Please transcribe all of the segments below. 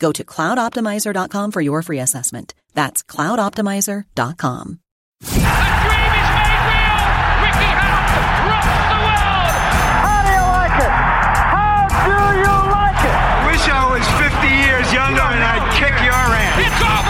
Go to cloudoptimizer.com for your free assessment. That's cloudoptimizer.com. A dream is made real. Ricky Hatton rocks the world. How do you like it? How do you like it? Wish I was 50 years younger and I'd kick your ass. It's over.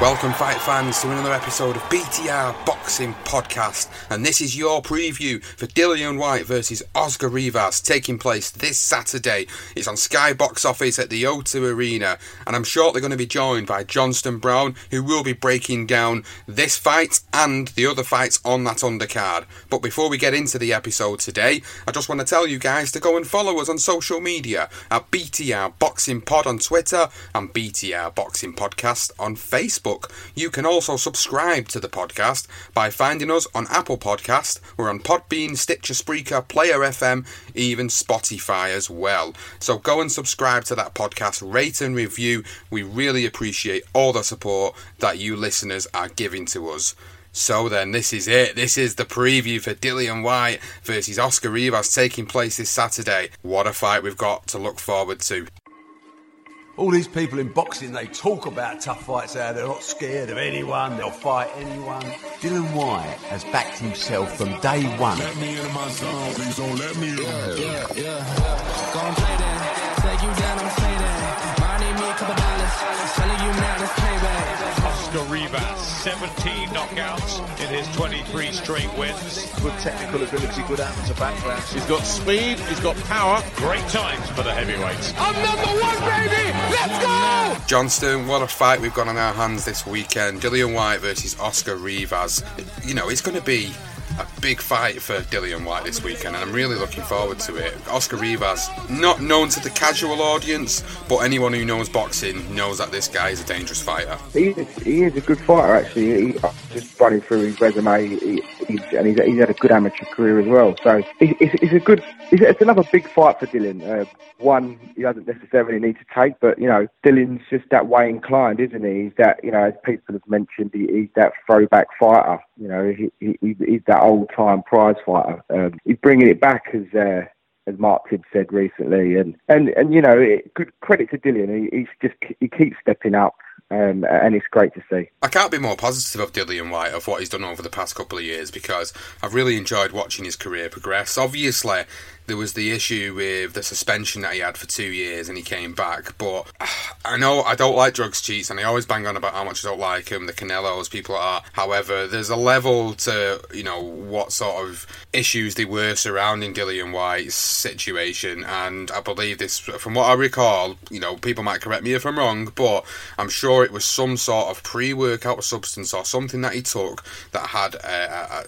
Welcome, fight fans, to another episode of BTR Boxing Podcast, and this is your preview for Dillian Whyte versus Oscar Rivas, taking place this Saturday. It's on Sky Box Office at the O2 Arena, and I'm shortly going to be joined by Johnston Brown, who will be breaking down this fight and the other fights on that undercard. But before we get into the episode today, I just want to tell you guys to go and follow us on social media at BTR Boxing Pod on Twitter and BTR Boxing Podcast on Facebook. You can also subscribe to the podcast by finding us on Apple Podcast. We're on Podbean, Stitcher, Spreaker, Player FM, even Spotify as well. So go and subscribe to that podcast, rate and review. We really appreciate all the support that you listeners are giving to us. So then, this is it. This is the preview for Dillian Whyte versus Oscar Rivas taking place this Saturday. What a fight we've got to look forward to. All these people in boxing, they talk about tough fights out. They're not scared of anyone. They'll fight anyone. Dillian Whyte has backed himself from day one. Let me into my zone, please don't let me in. Yeah, yeah. Go and play that. Take you down, I'm stay there. Mine need me a couple dollars. Oscar Rivas, 17 knockouts in his 23 straight wins. Good technical ability, good amateur background. He's got speed, he's got power. Great times for the heavyweights. I'm number one, baby. Let's go. Johnston, what a fight we've got on our hands this weekend. Dillian Whyte versus Oscar Rivas. You know, it's going to be a big fight for Dillian Whyte this weekend, and I'm really looking forward to it. Oscar Rivas, not known to the casual audience, but anyone who knows boxing knows that this guy is a dangerous fighter. He is, he is a good fighter, actually. He, just running through his resume, he, he's, and he's, he's had a good amateur career as well. So it's, it's, a good, it's, another big fight for Dillian. Uh, one he doesn't necessarily need to take, but you know, Dillian's just that way inclined, isn't he? He's that, you know, as people have mentioned, he, he's that throwback fighter. You know, he, he, he's that old time prize fighter. Um, he's bringing it back as. Uh, as Mark Tibbs said recently, and and and you know, it, good credit to Dillian. He, he's just he keeps stepping up, um, and it's great to see. I can't be more positive of Dillian Whyte of what he's done over the past couple of years because I've really enjoyed watching his career progress. Obviously, there was the issue with the suspension that he had for two years and he came back. But I know I don't like drugs cheats and I always bang on about how much I don't like him, the Canelos, people are. However, there's a level to, you know, what sort of issues they were surrounding Dillian Whyte's situation. And I believe this, from what I recall, you know, people might correct me if I'm wrong, but I'm sure it was some sort of pre workout substance or something that he took that had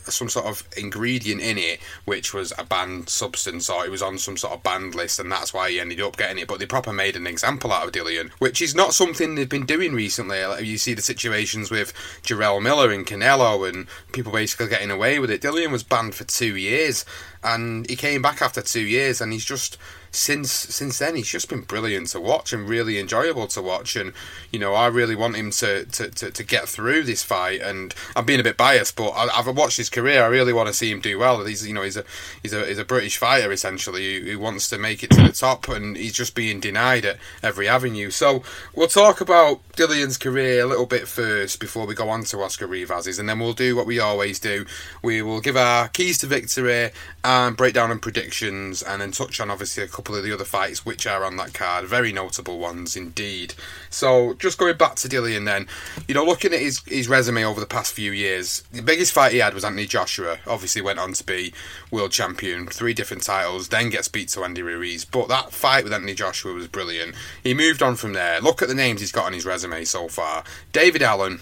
some sort of ingredient in it which was a banned substance it was on some sort of banned list and that's why he ended up getting it. But they proper made an example out of Dillian, which is not something they've been doing recently. Like you see the situations with Jarrell Miller and Canelo and people basically getting away with it. Dillian was banned for two years and he came back after two years and he's just since since then he's just been brilliant to watch and really enjoyable to watch. And you know I really want him to to, to, to get through this fight. And I'm being a bit biased but I, have watched his career. I really want to see him do well. He's you know he's a he's a, he's a British fighter essentially who, who wants to make it to the top. And he's just being denied at every avenue. So we'll talk about Dillian's career a little bit first before we go on to Oscar Rivas's and then we'll do what we always do. We will give our keys to victory and breakdown and predictions and then touch on obviously a couple of the other fights which are on that card. Very notable ones indeed. So just going back to Dillian then, you know, looking at his, his resume over the past few years, the biggest fight he had was Anthony Joshua. Obviously went on to be world champion, three different titles, then gets beat to Andy Ruiz. But that fight with Anthony Joshua was brilliant. He moved on from there. Look at the names he's got on his resume so far. David Allen,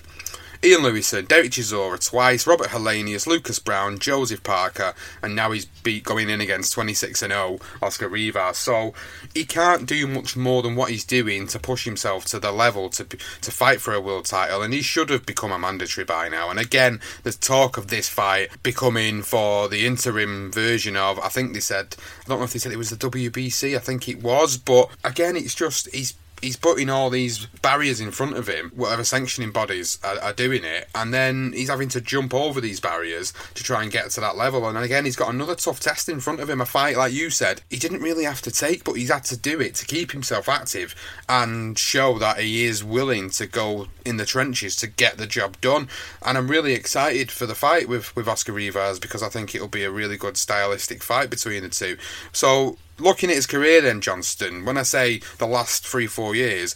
Ian Lewison, uh, Derek Chisora twice, Robert Helenius, Lucas Browne, Joseph Parker, and now he's beat going in against 26 and 0 Oscar Rivas. So he can't do much more than what he's doing to push himself to the level to to fight for a world title, and he should have become a mandatory by now. And again, there's talk of this fight becoming for the interim version of. I think they said I don't know if they said it was the WBC. I think it was, but again, it's just he's he's putting all these barriers in front of him, whatever sanctioning bodies are, are, doing it, and then he's having to jump over these barriers to try and get to that level. And again, he's got another tough test in front of him, a fight like you said, he didn't really have to take, but he's had to do it to keep himself active and show that he is willing to go in the trenches to get the job done. And I'm really excited for the fight with, with Oscar Rivas because I think it'll be a really good stylistic fight between the two. So looking at his career then, Johnston, when I say the last three, four years,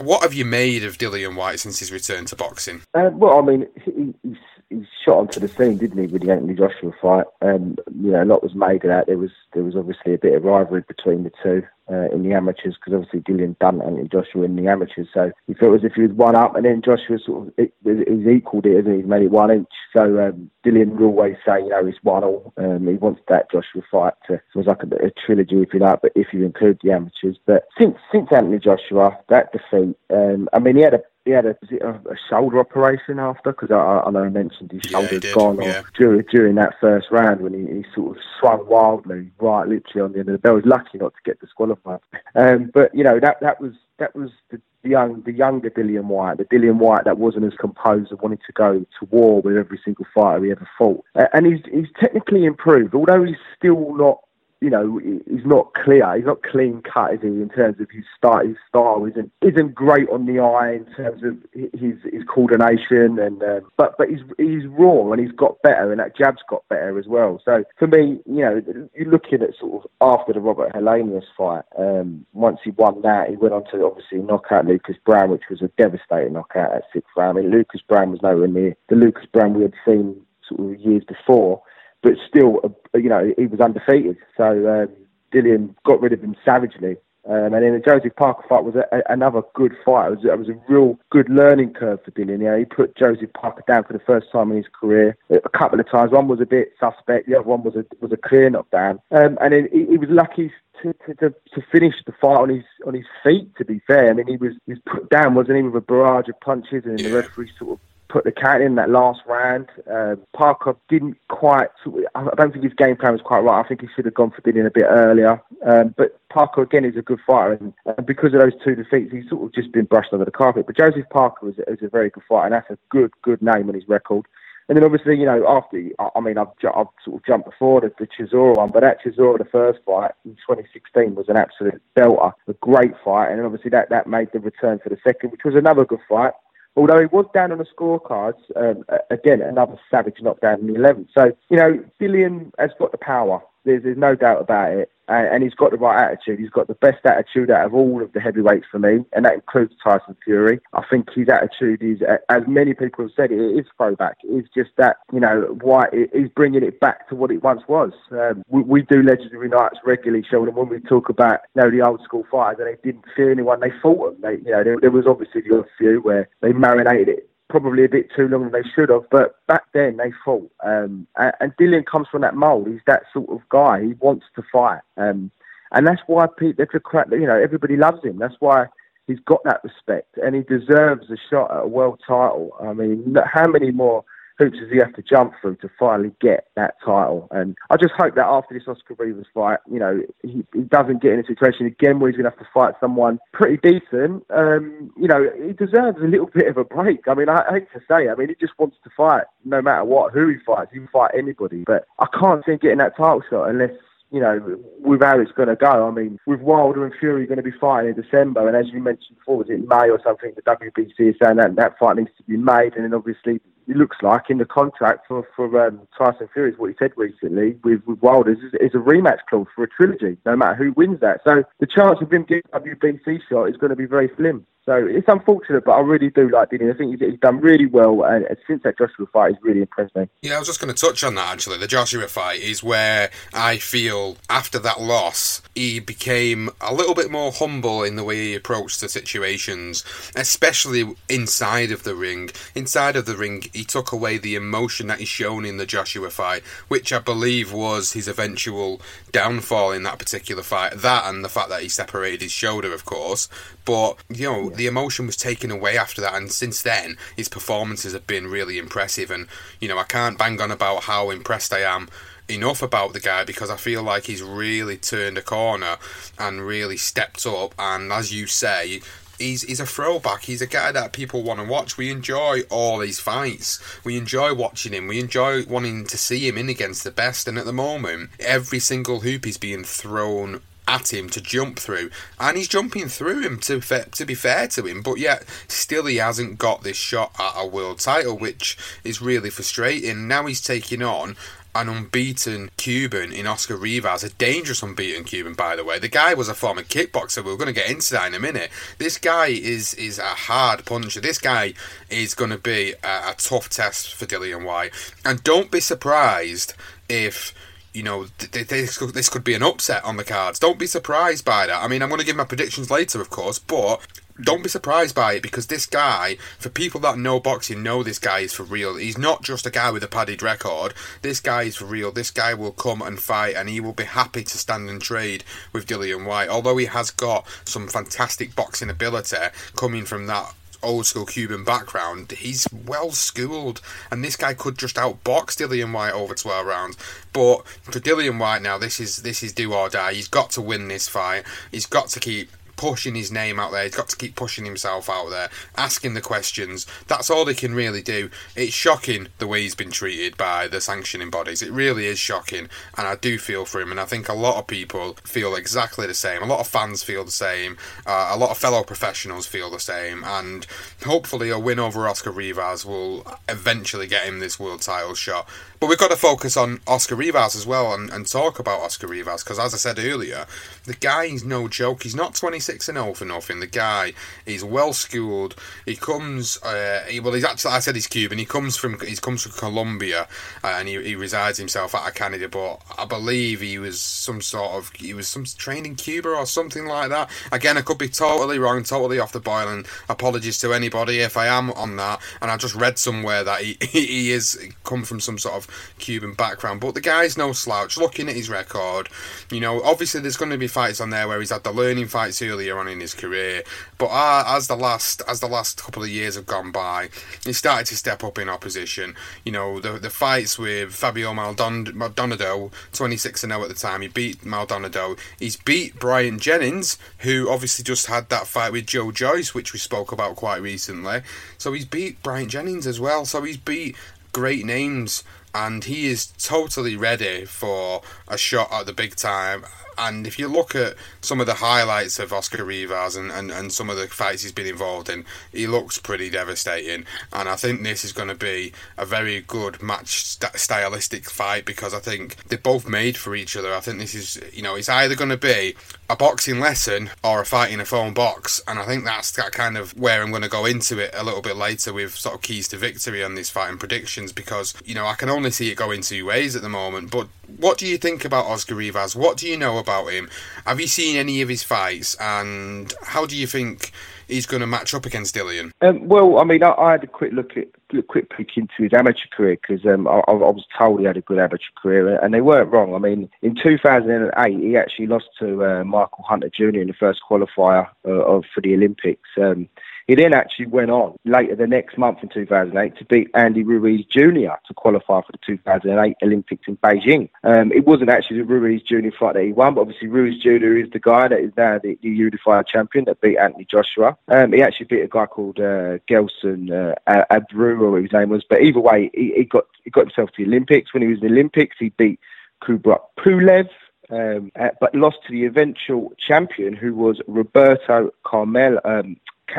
what have you made of Dillian Whyte since his return to boxing? Uh, well, I mean, he, he's, he shot onto the scene, didn't he, with the Anthony Joshua fight? Um, you know, a lot was made of that. There was there was obviously a bit of rivalry between the two uh, in the amateurs because obviously Dillian done Anthony Joshua in the amateurs, so he felt as if he was one up, and then Joshua sort of it, he's equalled it, hasn't he? He's made it one inch. So um, Dillian will always say, you know, it's one all. Um, he wants that Joshua fight to so it's like a, a trilogy, if you like, but if you include the amateurs. But since since Anthony Joshua, that defeat, um, I mean, he had a he had a, a, a shoulder operation after because I, I, know he mentioned his shoulder had gone yeah. off during, during that first round when he, he, sort of swung wildly right literally on the end of the bell. He was lucky not to get disqualified. Um, but you know that that was that was the, the young the younger Dillian Whyte, the Dillian Whyte that wasn't as composed and wanted to go to war with every single fighter he ever fought. And he's he's technically improved, although he's still not you know, he's not clear. He's not clean cut, is he? In terms of his style, his style isn't isn't great on the eye in terms of his his coordination, and um, but but he's he's raw and he's got better, and that jab's got better as well. So for me, you know, you're looking at sort of after the Robert Helenius fight. Um, once he won that, he went on to obviously knock out Lucas Browne, which was a devastating knockout at sixth round. I mean, Lucas Browne was nowhere near the Lucas Browne we had seen sort of years before but still, uh, you know, he was undefeated. So um, Dillian got rid of him savagely. Um, and then the Joseph Parker fight was a, a, another good fight. It was, it was a real good learning curve for Dillian. You know, he put Joseph Parker down for the first time in his career a couple of times. One was a bit suspect, the other one was a was a clear knockdown. Um, and then he, he was lucky to, to, to, to, finish the fight on his on his feet. To be fair, I mean, he was he was put down, wasn't he, with a barrage of punches, and the referee sort of put the count in that last round. Uh, Parker didn't quite. I don't think his game plan was quite right. I think he should have gone for Dillian a bit earlier. Um, but Parker again is a good fighter, and, and, because of those two defeats, he's sort of just been brushed under the carpet. But Joseph Parker is, is a very good fighter, and that's a good good name on his record. And then obviously, you know, after I mean, I've, I've sort of jumped before the, the Chisora one, but that Chisora, the first fight in 2016, was an absolute belter, a great fight, and obviously that that made the return for the second, which was another good fight although he was down on the scorecards, um, again, another savage knockdown in the 11th. So, you know, Dillian has got the power. There's, there's no doubt about it. And, and he's got the right attitude. He's got the best attitude out of all of the heavyweights for me, and that includes Tyson Fury. I think his attitude is, as many people have said, it is throwback. It's just that, you know, why he's bringing it back to what it once was. Um, we, we do legendary nights regularly, Sheldon, when we talk about, you know, the old school fighters, and they didn't fear anyone, they fought them. They, you know, there, there was obviously the few where they marinated it probably a bit too long than they should have. But back then they fought, um, and, and Dillian comes from that mould. He's that sort of guy. He wants to fight, um, and that's why that's a crap. You know, everybody loves him. That's why he's got that respect, and he deserves a shot at a world title. I mean, how many more? Hoops does he have to jump through to finally get that title? And I just hope that after this Oscar Rivas fight, you know, he, he doesn't get in a situation again where he's going to have to fight someone pretty decent. Um, you know, he deserves a little bit of a break. I mean, I, I hate to say. I mean, he just wants to fight no matter what, who he fights. He can fight anybody, but I can't see him getting that title shot unless you know, with how it's going to go. I mean, with Wilder and Fury going to be fighting in December, and as you mentioned before, was it May or something? The WBC is saying that that fight needs to be made, and then obviously it looks like in the contract for for um, Tyson Fury is what he said recently with, with Wilder is, is a rematch clause for a trilogy, no matter who wins that. So the chance of him getting a WBC shot is going to be very slim. So it's unfortunate, but I really do like Dillian. I think he's, he's done really well, and since that Joshua fight, he's really impressed me. Yeah, I was just going to touch on that actually. The Joshua fight is where I feel after that loss, he became a little bit more humble in the way he approached the situations, especially inside of the ring. Inside of the ring, he took away the emotion that he's shown in the Joshua fight, which I believe was his eventual downfall in that particular fight. That and the fact that he separated his shoulder, of course. But you know, yeah. the emotion was taken away after that, and since then, his performances have been really impressive. And you know, I can't bang on about how impressed I am enough about the guy because I feel like he's really turned a corner and really stepped up. And as you say, he's he's a throwback. He's a guy that people want to watch. We enjoy all these fights. We enjoy watching him. We enjoy wanting to see him in against the best. And at the moment, every single hoop is being thrown at him to jump through, and he's jumping through him to to be fair to him, but yet still he hasn't got this shot at a world title, which is really frustrating. Now he's taking on an unbeaten Cuban in Oscar Rivas, a dangerous unbeaten Cuban, by the way. The guy was a former kickboxer. We're going to get into that in a minute. This guy is is a hard puncher. This guy is going to be a, a tough test for Dillian Whyte, and don't be surprised if you know, this could, this could be an upset on the cards. Don't be surprised by that. I mean, I'm going to give my predictions later, of course, but don't be surprised by it because this guy, for people that know boxing, know this guy is for real. He's not just a guy with a padded record. This guy is for real. This guy will come and fight and he will be happy to stand and trade with Dillian Whyte. Although he has got some fantastic boxing ability coming from that old school Cuban background, he's well schooled, and this guy could just outbox Dillian Whyte over twelve rounds. But for Dillian Whyte now, this is this is do or die. He's got to win this fight. He's got to keep pushing his name out there. He's got to keep pushing himself out there, asking the questions. That's all he can really do. It's shocking the way he's been treated by the sanctioning bodies. It really is shocking, and I do feel for him. And I think a lot of people feel exactly the same. A lot of fans feel the same. Uh, a lot of fellow professionals feel the same. And hopefully, a win over Oscar Rivas will eventually get him this world title shot. But we've got to focus on Oscar Rivas as well and, and talk about Oscar Rivas because, as I said earlier, the guy is no joke. He's not 26 and 0 for nothing. The guy is well schooled. He comes, uh, he, well, he's actually, I said he's Cuban. He comes from, he comes from Colombia uh, and he, he resides himself out of Canada. But I believe he was some sort of, he was some trained in Cuba or something like that. Again, I could be totally wrong, totally off the boil. And apologies to anybody if I am on that. And I just read somewhere that he, he is come from some sort of Cuban background. But the guy's no slouch. Looking at his record, you know, obviously there's going to be fights on there where he's had the learning fights earlier on in his career. But uh, as the last as the last couple of years have gone by, he started to step up in opposition. You know, the the fights with Fabio Maldonado, 26 and 0 at the time, he beat Maldonado. He's beat Bryant Jennings, who obviously just had that fight with Joe Joyce, which we spoke about quite recently. So he's beat Bryant Jennings as well. So he's beat great names and he is totally ready for a shot at the big time. And if you look at some of the highlights of Oscar Rivas and, and, and some of the fights he's been involved in, he looks pretty devastating. And I think this is going to be a very good match st- stylistic fight because I think they're both made for each other. I think this is, you know, it's either going to be a boxing lesson or a fight in a phone box. And I think that's that kind of where I'm going to go into it a little bit later with sort of keys to victory on this fight and predictions because, you know, I can only see it going two ways at the moment. But what do you think about Oscar Rivas? What do you know about him? Have you seen any of his fights? And how do you think he's going to match up against Dillian? Um, well, I mean, I, I, had a quick look at quick peek into his amateur career because um, I, I, was told he had a good amateur career, and they weren't wrong. I mean, in 2008, he actually lost to uh, Michael Hunter Jr. in the first qualifier uh, of for the Olympics. Um, he then actually went on later the next month in 2008 to beat Andy Ruiz Jr. to qualify for the 2008 Olympics in Beijing. Um, it wasn't actually the Ruiz Jr. fight that he won, but obviously Ruiz Jr. is the guy that is now the, the unified champion that beat Anthony Joshua. Um, he actually beat a guy called uh, Gelson uh, or his name was. But either way, he, he got he got himself to the Olympics. When he was in the Olympics, he beat Kubrat Pulev. Um, but lost to the eventual champion, who was Roberto Carmel, um,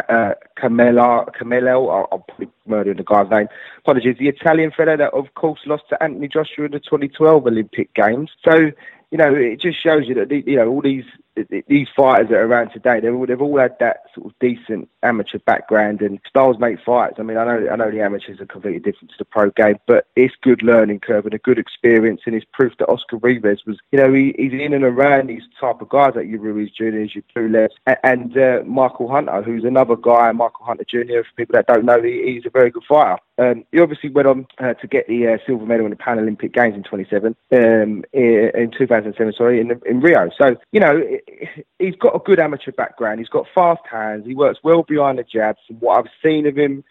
uh, Camelo, I'm probably murdering the guy's name. Apologies. The Italian fella that, of course, lost to Anthony Joshua in the 2012 Olympic Games. So, you know, it just shows you that, you know, all these these fighters that are around today, they've all, they've all had that sort of decent amateur background and styles make fights. I mean, I know I know the amateurs are completely different to the pro game, but it's good learning curve and a good experience, and it's proof that Oscar Rivas was, you know, he, he's in and around these type of guys like your Ruiz Juniors, your Pulev, and, and uh, Michael Hunter, who's another guy, Michael Hunter Jr. For people that don't know, he, he's a very good fighter. Um, he obviously went on uh, to get the uh, silver medal in the Pan Olympic Games in 27, um, in 2007, sorry, in, in Rio. So, you know, he's got a good amateur background. He's got fast hands. He works well behind the jabs. From what I've seen of him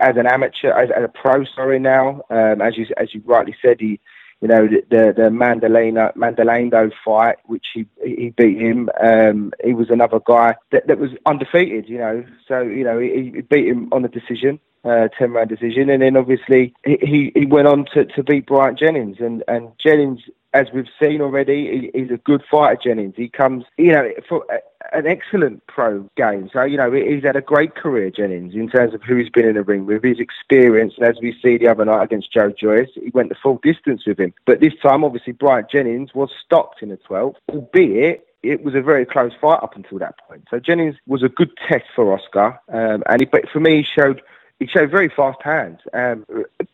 as an amateur, as, as a pro, sorry, now, um, as you as you rightly said, he, you know, the the, the Mandalena fight, which he he beat him. Um, he was another guy that, that was undefeated. You know, so you know he, he beat him on the decision. Uh, 10 round decision, and then obviously he, he went on to, to beat Bryant Jennings, and, and Jennings as we've seen already, he, he's a good fighter, Jennings. He comes, you know, for an excellent pro game. So, you know, he's had a great career, Jennings, in terms of who he's been in the ring with, his experience. And as we see the other night against Joe Joyce, he went the full distance with him. But this time, obviously, Bryant Jennings was stopped in the 12th, albeit it was a very close fight up until that point. So Jennings was a good test for Oscar, um, and he, but for me, he showed he showed very fast hands, um,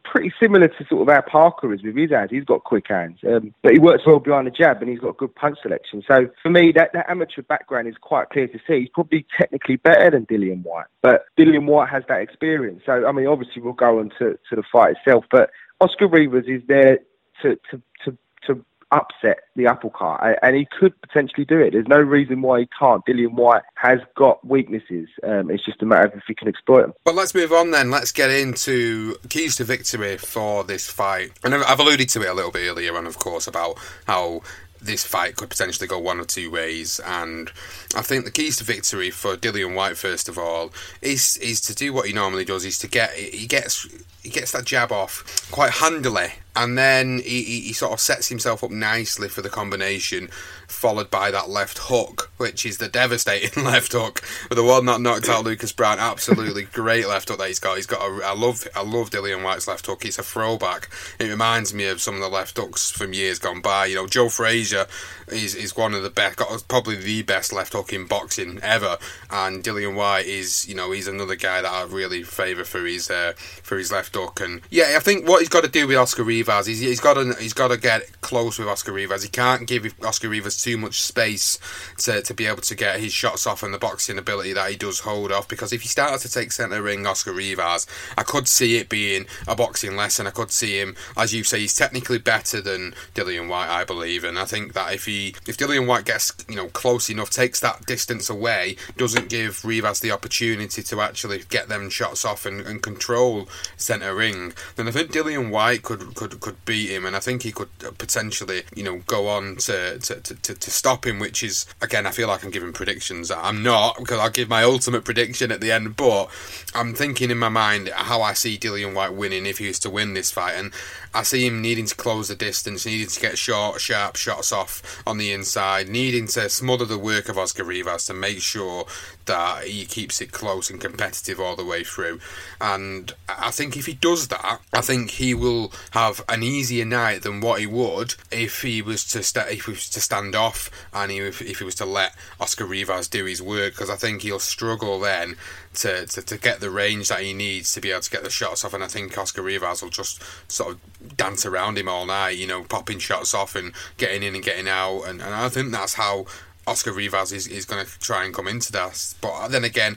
pretty similar to sort of how Parker is with his hands. He's got quick hands, um, but he works well behind the jab and he's got good punch selection. So for me, that, that amateur background is quite clear to see. He's probably technically better than Dillian Whyte, but Dillian Whyte has that experience. So I mean, obviously we'll go on to, to the fight itself, but Oscar Rivas is there to, to, to, to upset the apple cart, and he could potentially do it. There's no reason why he can't. Dillian Whyte has got weaknesses. Um, it's just a matter of if he can exploit them. But let's move on then. Let's get into keys to victory for this fight. And I've alluded to it a little bit earlier on, of course, about how this fight could potentially go one or two ways. And I think the keys to victory for Dillian Whyte, first of all, is is to do what he normally does. Is to get he gets he gets that jab off quite handily, and then he, he, he sort of sets himself up nicely for the combination followed by that left hook, which is the devastating left hook, the one that knocked out Lucas Browne. Absolutely great left hook that he's got. He's got a, I love I love Dillian Whyte's left hook. It's a throwback. It reminds me of some of the left hooks from years gone by. You know, Joe Frazier is is one of the best, probably the best left hook in boxing ever, and Dillian Whyte is you know he's another guy that I really favour for his uh, for his left hook. And yeah, I think what he's got to do with Oscar Rivas, he's, he's got to he's got to get close with Oscar Rivas. He can't give Oscar Rivas too much space to, to be able to get his shots off and the boxing ability that he does hold off. Because if he starts to take centre ring Oscar Rivas, I could see it being a boxing lesson. I could see him, as you say, he's technically better than Dillian Whyte, I believe. And I think that if he if Dillian Whyte gets you know close enough, takes that distance away, doesn't give Rivas the opportunity to actually get them shots off and, and control centre ring, then I think Dillian Whyte could could could beat him, and I think he could potentially you know go on to to, to, to stop him, which is again I feel like I'm giving predictions. I'm not because I'll give my ultimate prediction at the end, but I'm thinking in my mind how I see Dillian Whyte winning if he was to win this fight, and I see him needing to close the distance, needing to get short, sharp shots off on the inside, needing to smother the work of Oscar Rivas to make sure that he keeps it close and competitive all the way through. And I think if he does that, I think he will have an easier night than what he would if he was to st- if he was to stand off and he, if, if he was to let Oscar Rivas do his work because I think he'll struggle then to, to, to get the range that he needs to be able to get the shots off. And I think Oscar Rivas will just sort of dance around him all night, you know, popping shots off and getting in and getting out. And, and I think that's how Oscar Rivas is, is going to try and come into that. But then again,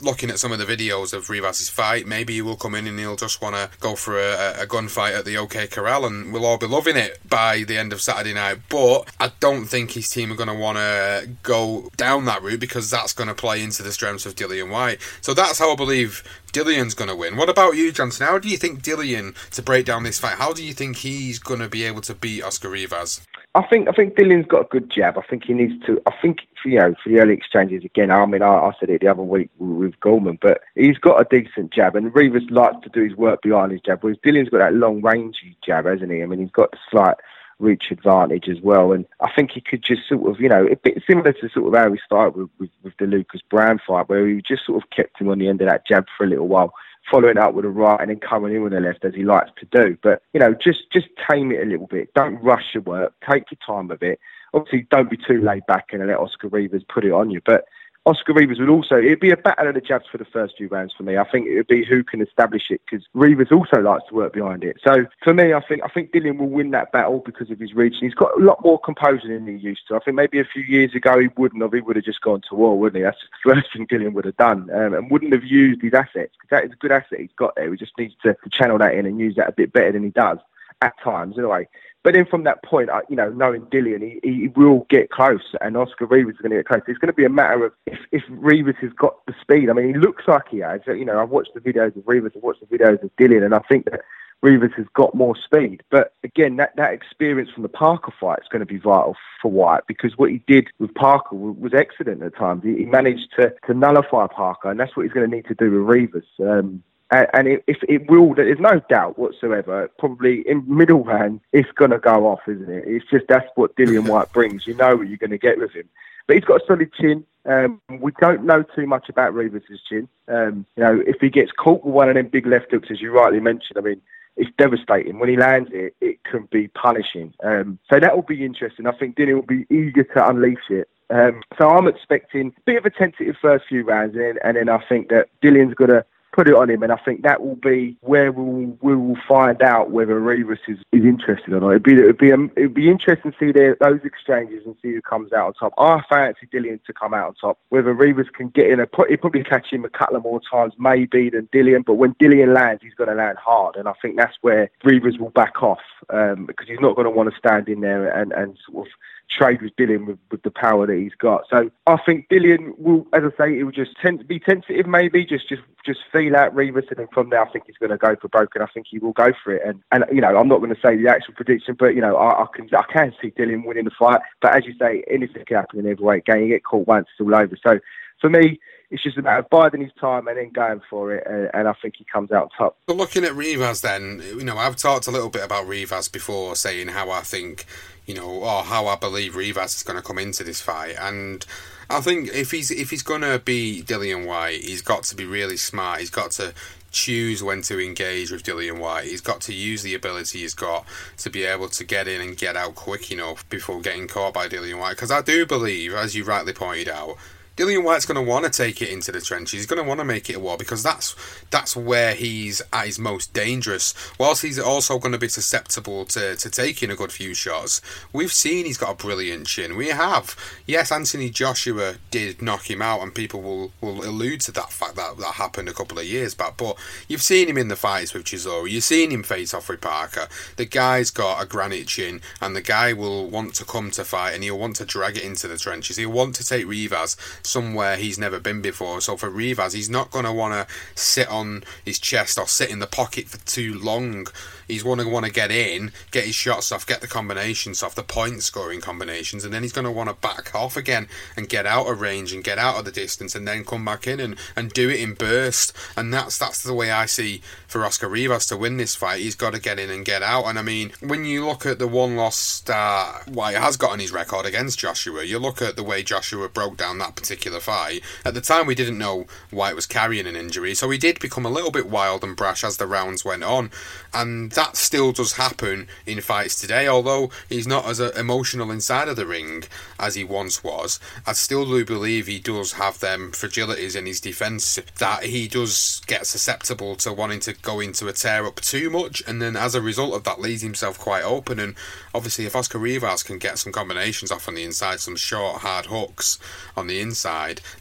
looking at some of the videos of Rivas's fight, maybe he will come in and he'll just want to go for a, a gunfight at the OK Corral and we'll all be loving it by the end of Saturday night. But I don't think his team are going to want to go down that route because that's going to play into the strengths of Dillian Whyte. So that's how I believe Dillian's going to win. What about you, Johnston? How do you think Dillian, to break down this fight, how do you think he's going to be able to beat Oscar Rivas? I think I think Dillian's got a good jab. I think he needs to. I think you know for the early exchanges again. I mean, I, I said it the other week with Goldman, but he's got a decent jab, and Rivas likes to do his work behind his jab. Whereas Dillian's got that long rangey jab, hasn't he? I mean, he's got the slight reach advantage as well, and I think he could just sort of, you know, a bit similar to sort of how he started with, with, with the Lucas Browne fight, where he just sort of kept him on the end of that jab for a little while following up with a right and then coming in with a left as he likes to do. But you know, just just tame it a little bit. Don't rush your work. Take your time with it. Obviously, don't be too laid back and let Oscar Rivas put it on you. But Oscar Rivas would also, it'd be a battle of the jabs for the first few rounds for me. I think it would be who can establish it because Rivas also likes to work behind it. So for me, I think I think Dillian will win that battle because of his reach. And he's got a lot more composure than he used to. I think maybe a few years ago he wouldn't have. He would have just gone to war, wouldn't he? That's the first thing Dillian would have done um, and wouldn't have used his assets because that is a good asset he's got there. He just needs to, to channel that in and use that a bit better than he does at times anyway. But then from that point, you know, knowing Dillian, he, he will get close, and Oscar Rivas is going to get close. It's going to be a matter of if, if Rivas has got the speed. I mean, he looks like he has. You know, I've watched the videos of Rivas, I've watched the videos of Dillian, and I think that Rivas has got more speed. But again, that, that experience from the Parker fight is going to be vital for Whyte because what he did with Parker was excellent at times. He, he managed to, to nullify Parker, and that's what he's going to need to do with Rivas. Um, and if it will, there's no doubt whatsoever. Probably in middle round, it's going to go off, isn't it? It's just that's what Dillian Whyte brings. You know what you're going to get with him. But he's got a solid chin. Um, we don't know too much about Rivas' chin. Um, you know, if he gets caught with one of them big left hooks, as you rightly mentioned, I mean, it's devastating. When he lands it, it can be punishing. Um, so that will be interesting. I think Dillian will be eager to unleash it. Um, so I'm expecting a bit of a tentative first few rounds, in, and then I think that Dillian's going to put it on him, and I think that will be where we'll, we will find out whether Rivas is, is interested or not. It'd be it'd be um, it'd be interesting to see their, those exchanges and see who comes out on top. I fancy Dillian to come out on top. Whether Rivas can get in a, he'll probably catch him a couple of more times, maybe than Dillian. But when Dillian lands, he's going to land hard, and I think that's where Rivas will back off um, because he's not going to want to stand in there and, and sort of trade with Dillian with, with the power that he's got. So I think Dillian will, as I say, it will just tend to be tentative, maybe just just just feel out Rivas, and then from there, I think he's going to go for broken. I think he will go for it, and and you know, I'm not going to say the actual prediction, but you know, I, I can I can see Dillian winning the fight. But as you say, anything can happen in every weight game. You get caught once, it's all over. So for me, it's just about biding his time and then going for it, and, and, I think he comes out top. But looking at Rivas, then you know I've talked a little bit about Rivas before, saying how I think you know, or how I believe Rivas is going to come into this fight. And I think if he's if he's going to be Dillian Whyte, he's got to be really smart. He's got to choose when to engage with Dillian Whyte. He's got to use the ability he's got to be able to get in and get out quick enough before getting caught by Dillian Whyte. Because I do believe, as you rightly pointed out, Dillian Whyte's going to want to take it into the trenches. He's going to want to make it a war because that's that's where he's at his most dangerous. Whilst he's also going to be susceptible to, to taking a good few shots, we've seen he's got a brilliant chin. We have. Yes, Anthony Joshua did knock him out, and people will, will allude to that fact that that happened a couple of years back. But you've seen him in the fights with Chisora. You've seen him face off with Parker. The guy's got a granite chin, and the guy will want to come to fight, and he'll want to drag it into the trenches. He'll want to take Rivas somewhere he's never been before. So for Rivas, he's not going to want to sit on his chest or sit in the pocket for too long. He's going to want to get in, get his shots off, get the combinations off, the point scoring combinations, and then he's going to want to back off again and get out of range and get out of the distance and then come back in and, and do it in burst. And that's that's the way I see for Oscar Rivas to win this fight. He's got to get in and get out. And I mean, when you look at the one loss that Whyte has got on his record against Joshua, you look at the way Joshua broke down that particular fight. At the time, we didn't know Whyte was carrying an injury, so he did become a little bit wild and brash as the rounds went on. And that still does happen in fights today, although he's not as uh, emotional inside of the ring as he once was. I still do believe he does have them fragilities in his defence that he does get susceptible to wanting to go into a tear up too much, and then as a result of that, leaves himself quite open. And obviously, if Oscar Rivas can get some combinations off on the inside, some short, hard hooks on the inside,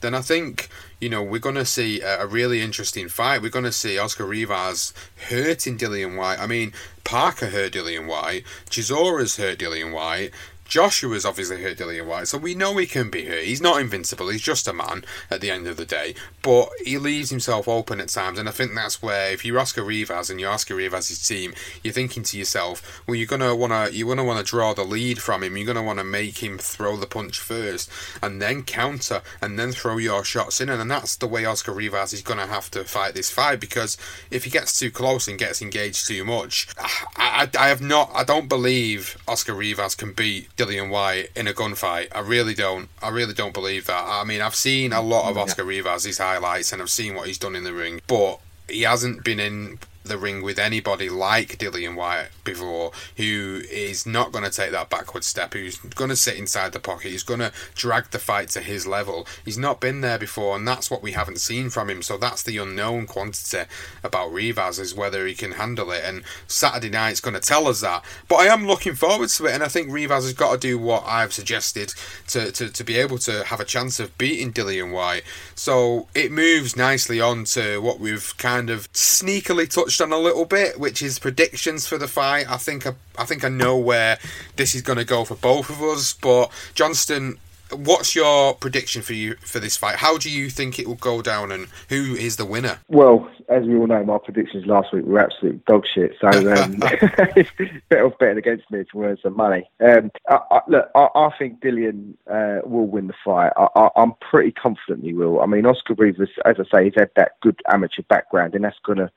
then I think you know, we're going to see a, a, really interesting fight. We're going to see Oscar Rivas hurting Dillian Whyte. I mean, Parker hurt Dillian Whyte. Chisora's hurt Dillian Whyte. Joshua's obviously hurt Dillian Whyte, so we know he can be hurt. He's not invincible. He's just a man at the end of the day, but he leaves himself open at times, and I think that's where if you're Oscar Rivas and you're Oscar Rivas' team, you're thinking to yourself, well, you're gonna wanna you wanna wanna draw the lead from him. You're gonna wanna make him throw the punch first, and then counter, and then throw your shots in, and that's the way Oscar Rivas is gonna have to fight this fight because if he gets too close and gets engaged too much, I, I, I have not, I don't believe Oscar Rivas can beat Dillian Whyte in a gunfight. I really don't. I really don't believe that. I mean, I've seen a lot of mm, Oscar yeah. Rivas, his highlights, and I've seen what he's done in the ring, but he hasn't been in the ring with anybody like Dillian Whyte before, who is not going to take that backward step, who's going to sit inside the pocket, he's going to drag the fight to his level. He's not been there before, and that's what we haven't seen from him. So that's the unknown quantity about Rivas is whether he can handle it. And Saturday night's going to tell us that. But I am looking forward to it, and I think Rivas has got to do what I've suggested to, to, to be able to have a chance of beating Dillian Whyte. So it moves nicely on to what we've kind of sneakily touched touched on a little bit, which is predictions for the fight. I think I, I think I know where this is going to go for both of us. But Johnston, what's your prediction for you for this fight? How do you think it will go down, and who is the winner? Well, as we all know, my predictions last week were absolute dog shit. So um, better off betting against me to earn some money. Um, I, I, look, I, I, think Dillian uh, will win the fight. I, am pretty confident he will. I mean, Oscar Rivas, as I say, he's had that good amateur background, and that's going to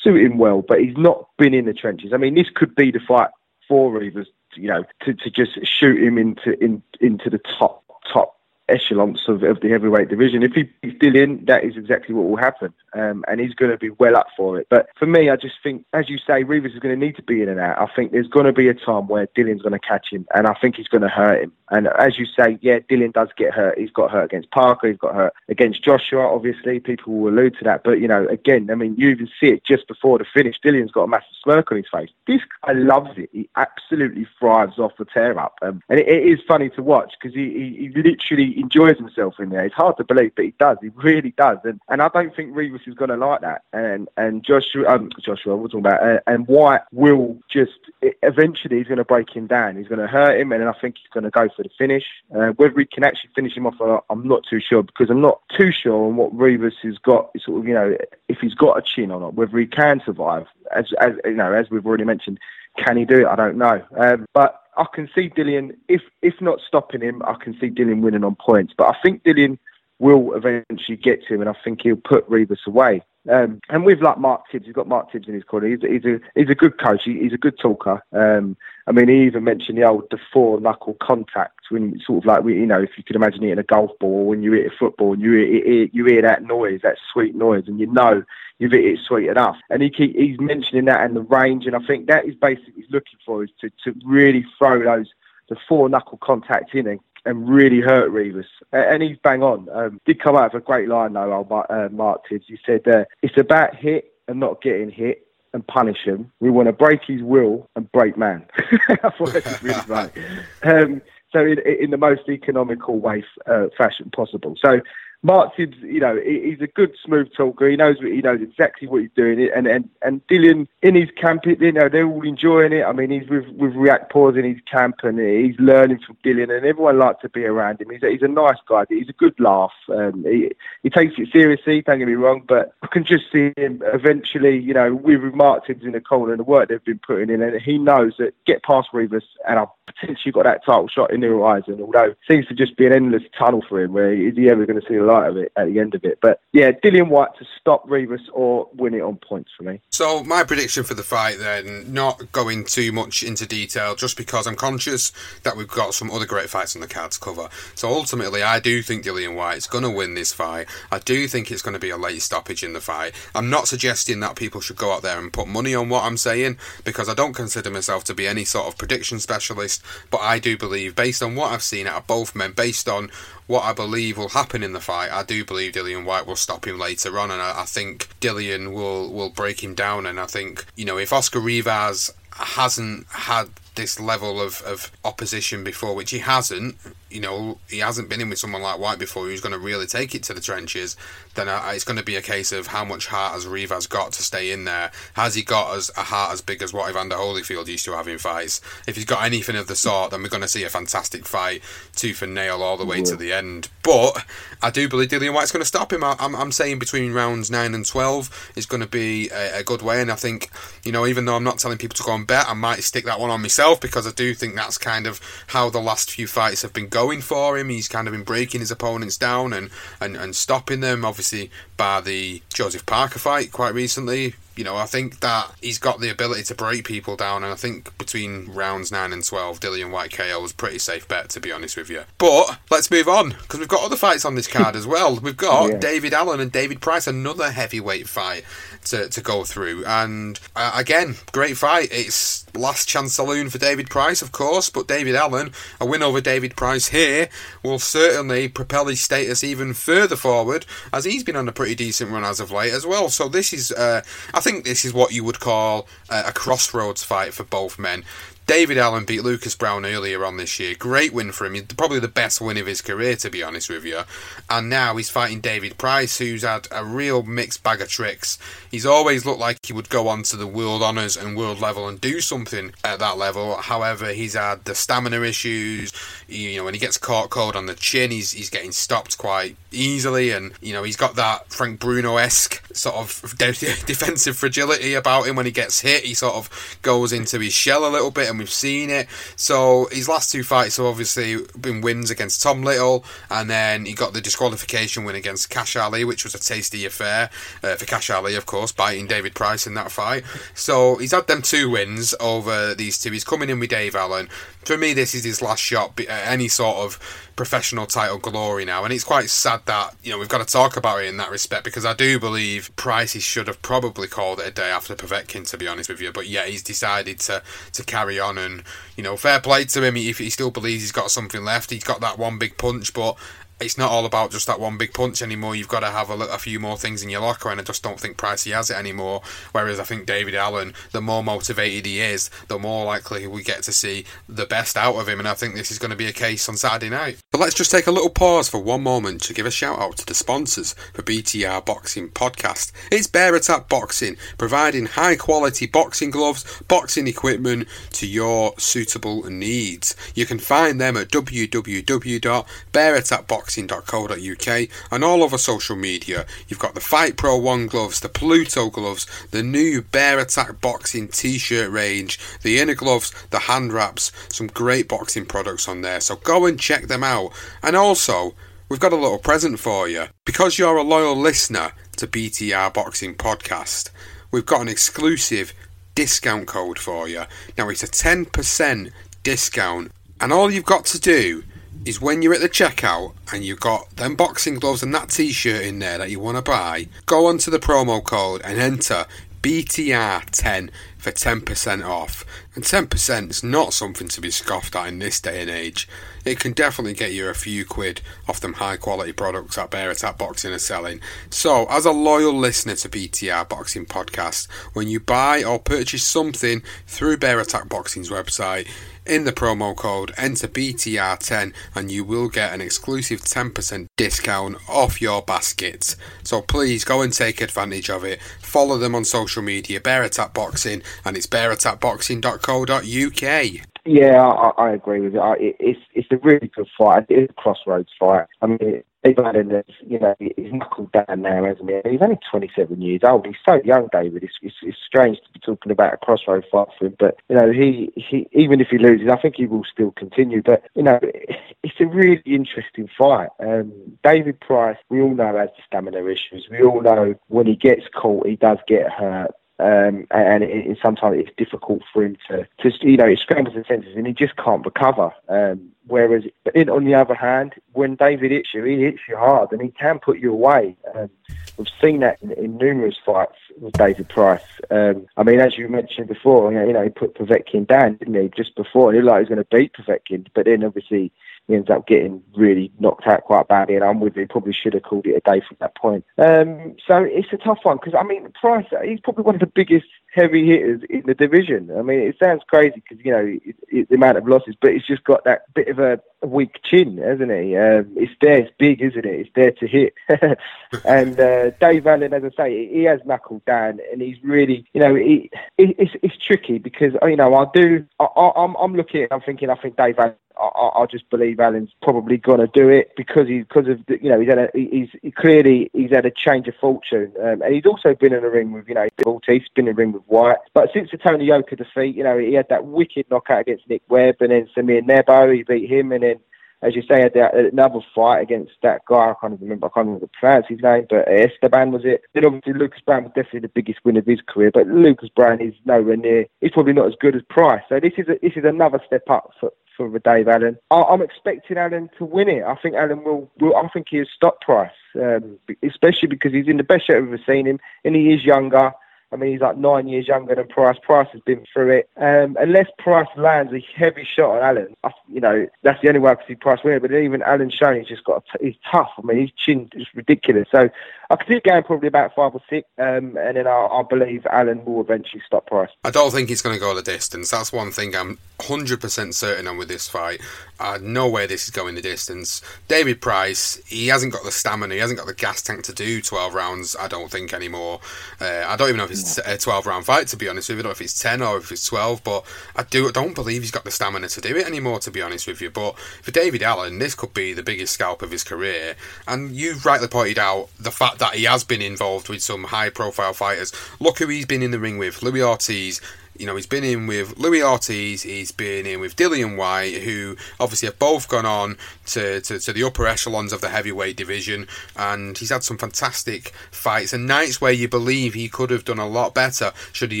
suit him well, but he's not been in the trenches. I mean, this could be the fight for Rivas, you know, to, to just shoot him into in, into the top top echelons of, of the heavyweight division. If he's still in, that is exactly what will happen, um, and he's going to be well up for it. But for me, I just think, as you say, Rivas is going to need to be in and out. I think there's going to be a time where Dillian's going to catch him, and I think he's going to hurt him. And as you say, yeah, Dillian does get hurt. He's got hurt against Parker. He's got hurt against Joshua. Obviously, people will allude to that. But you know, again, I mean, you even see it just before the finish. Dillian's got a massive smirk on his face. This guy loves it. He absolutely thrives off the tear up, um, and it, it is funny to watch because he, he, he literally enjoys himself in there. It's hard to believe, but he does. He really does. And and I don't think Rivas is going to like that. And and Joshua, um, Joshua, we're talking about, uh, and Whyte will just eventually he's going to break him down. He's going to hurt him, and then I think he's going to go for the finish. Uh, whether he can actually finish him off, or not, I'm not too sure because I'm not too sure on what Rivas has got. Sort of, you know, if he's got a chin or not, whether he can survive. As as you know, as we've already mentioned, can he do it? I don't know. Um, but I can see Dillian, if if not stopping him, I can see Dillian winning on points. But I think Dillian will eventually get to him, and I think he'll put Rivas away. Um, and with like Mark Tibbs, he's got Mark Tibbs in his corner. He's, he's a he's a good coach. He, he's a good talker. Um, I mean, he even mentioned the old the four knuckle contact when sort of like we, you know if you could imagine hitting a golf ball when you hit a football and you hear, you hear that noise, that sweet noise, and you know you've hit it sweet enough. And he keep, he's mentioning that and the range, and I think that is basically he's looking for is to to really throw those the four knuckle contact in and and really hurt Rivas. And he's bang on. Um, did come out with a great line though, old Mark, uh, Mark Tibbs. He said, uh, "It's about hit and not getting hit." And punish him. We want to break his will and break man. I thought that was really funny. Um, so in, in the most economical way uh, fashion possible. So Mark Tibbs, you know, he's a good smooth talker. He knows he knows exactly what he's doing. And and and Dillian in his camp, you know, they're all enjoying it. I mean, he's with with React Paws in his camp, and he's learning from Dillian, and everyone likes to be around him. He's a, he's a nice guy. He's a good laugh. Um, he he takes it seriously. Don't get me wrong, but I can just see him eventually, you know, with Mark Tibbs in the corner and the work they've been putting in, and he knows that get past Rivas, and I've potentially got that title shot in the horizon. Although it seems to just be an endless tunnel for him, where is he ever going to see the light? Of it at the end of it. But yeah, Dillian Whyte to stop Rivas or win it on points for me. So my prediction for the fight then, not going too much into detail, just because I'm conscious that we've got some other great fights on the card to cover. So ultimately, I do think Dillian Whyte's going to win this fight. I do think it's going to be a late stoppage in the fight. I'm not suggesting that people should go out there and put money on what I'm saying because I don't consider myself to be any sort of prediction specialist. But I do believe, based on what I've seen out of both men, based on what I believe will happen in the fight, I do believe Dillian Whyte will stop him later on, and I, I think Dillian will will break him down. And I think you know if Oscar Rivas hasn't had this level of, of opposition before, which he hasn't, you know, he hasn't been in with someone like Whyte before who's going to really take it to the trenches, then uh, it's going to be a case of how much heart has Rivas got to stay in there? Has he got as a heart as big as what Evander Holyfield used to have in fights? If he's got anything of the sort, then we're going to see a fantastic fight, tooth and nail all the way yeah. to the end. But I do believe Dillian Whyte's going to stop him. I, am I'm saying between rounds 9 and 12 is going to be a, a good way, and I think, you know, even though I'm not telling people to go and bet, I might stick that one on myself because I do think that's kind of how the last few fights have been going for him. He's kind of been breaking his opponents down and, and, and stopping them. Obviously, by the Joseph Parker fight quite recently, you know, I think that he's got the ability to break people down, and I think between rounds 9 and 12, Dillian Whyte KO was a pretty safe bet, to be honest with you. But let's move on, because we've got other fights on this card as well. We've got yeah. David Allen and David Price, another heavyweight fight to, to go through. And uh, again, great fight. It's last chance saloon for David Price, of course, but David Allen, a win over David Price here, will certainly propel his status even further forward, as he's been on a pretty decent run as of late as well. So this is, uh, I think this is what you would call a crossroads fight for both men. David Allen beat Lucas Browne earlier on this year. Great win for him. Probably the best win of his career, to be honest with you. And now he's fighting David Price, who's had a real mixed bag of tricks. He's always looked like he would go on to the world honours and world level and do something at that level. However, he's had the stamina issues. You know, when he gets caught cold on the chin, he's he's getting stopped quite easily, and you know he's got that Frank Bruno esque sort of de- defensive fragility about him. When he gets hit, he sort of goes into his shell a little bit and we've seen it. So his last two fights have obviously been wins against Tom Little, and then he got the disqualification win against Cash Ali, which was a tasty affair uh, for Cash Ali, of course, biting David Price in that fight. So he's had them two wins over these two. He's coming in with Dave Allen. For me, this is his last shot at any sort of professional title glory now, and it's quite sad that you know we've got to talk about it in that respect because I do believe Price should have probably called it a day after Povetkin, to be honest with you. But yeah, he's decided to to carry on, and you know, fair play to him if he still believes he's got something left. He's got that one big punch, but it's not all about just that one big punch anymore. You've got to have a, a, few more things in your locker, and I just don't think Pricey has it anymore. Whereas I think David Allen, the more motivated he is, the more likely we get to see the best out of him, and I think this is going to be a case on Saturday night. But let's just take a little pause for one moment to give a shout out to the sponsors for BTR Boxing Podcast. It's Bear Attack Boxing, providing high quality boxing gloves, boxing equipment to your suitable needs. You can find them at www.bearattackboxing.com boxing.co.uk and all over social media. You've got the Fight Pro 1 gloves, the Pluto gloves, the new Bear Attack Boxing t shirt range, the inner gloves, the hand wraps, some great boxing products on there. So go and check them out. And also, we've got a little present for you. Because you're a loyal listener to BTR Boxing Podcast, we've got an exclusive discount code for you. Now, it's a 10% discount, and all you've got to do is when you're at the checkout and you've got them boxing gloves and that t-shirt in there that you want to buy, go onto the promo code and enter BTR10 for 10% off. And 10% is not something to be scoffed at in this day and age. It can definitely get you a few quid off them high quality products that Bear Attack Boxing are selling. So, as a loyal listener to BTR Boxing Podcast, when you buy or purchase something through Bear Attack Boxing's website, in the promo code enter BTR10 and you will get an exclusive 10% discount off your basket. So please go and take advantage of it. Follow them on social media, Bear Attack Boxing, and it's bearattackboxing.co.uk. Yeah, I, I agree with you. It, it's it's a really good fight. It's a crossroads fight. I mean, Allen is, you know, he's knuckled down now, hasn't he? He's only 27 years old. He's so young, David. It's, it's, it's strange to be talking about a crossroads fight for him. But, you know, he, he even if he loses, I think he will still continue. But, you know, it's a really interesting fight. Um, David Price, we all know has stamina issues. We all know when he gets caught, he does get hurt. Um, and it, it, sometimes it's difficult for him to, to you know, he scrambles the senses and he just can't recover. Um, whereas, in, on the other hand, when David hits you, he hits you hard and he can put you away. Um, we've seen that in, in, numerous fights with David Price. Um, I mean, as you mentioned before, you know, you know he put Povetkin down, didn't he, just before? And he like he was going to beat Povetkin, but then obviously he ends up getting really knocked out quite badly, and I'm with you. Probably should have called it a day from that point. Um, so it's a tough one because I mean, Price, he's probably one of the biggest heavy hitters in the division. I mean, it sounds crazy because you know it, it, the amount of losses, but he's just got that bit of a, weak chin, hasn't he? Um, it's there, it's big, isn't it? It's there to hit. and uh, Dave Allen, as I say, he has knuckled down, and he's really, you know, he, it's it's tricky because you know I do, I, I'm I'm looking, I'm thinking, I think Dave Allen I, I, just believe Allen's probably going to do it because he because of the, you know he's had a, he's he clearly he's had a change of fortune um, and he's also been in the ring with you know Ortiz, been in the ring with Whyte. But since the Tony Yoka defeat, you know he had that wicked knockout against Nick Webb and then Samir Nebo, he beat him and then as you say, had another fight against that guy. I can't remember. I can't remember pronounce name, but Esteban was it. Then obviously Lucas Browne was definitely the biggest win of his career, but Lucas Browne is nowhere near. He's probably not as good as Price. So this is a, this is another step up for, for Dave Allen. I, am expecting Allen to win it. I think Allen will. will I think he'll stop Price, um, especially because he's in the best shape I've ever seen him, and he is younger. I mean, he's like nine years younger than Price. Price has been through it. Um, unless Price lands a heavy shot on Allen, I, you know, that's the only way I can see Price winning. But even Allen's shown he's just got, he's tough. I mean, his chin is ridiculous. So I can see it going probably about five or six, um, and then I, I believe Allen will eventually stop Price. I don't think he's going to go the distance. That's one thing I'm 100% certain on with this fight. I know where this is going the distance. David Price, he hasn't got the stamina, he hasn't got the gas tank to do 12 rounds, I don't think, anymore. Uh, I don't even know if it's a 12 round fight, to be honest with you. I don't know if it's 10 or if it's 12, but I do, I don't believe he's got the stamina to do it anymore, to be honest with you. But for David Allen, this could be the biggest scalp of his career. And you've rightly pointed out the fact that he has been involved with some high profile fighters. Look who he's been in the ring with Louis Ortiz, you know, he's been in with Louis Ortiz, he's been in with Dillian Whyte, who obviously have both gone on to, to, to, the upper echelons of the heavyweight division, and he's had some fantastic fights and nights where you believe he could have done a lot better should he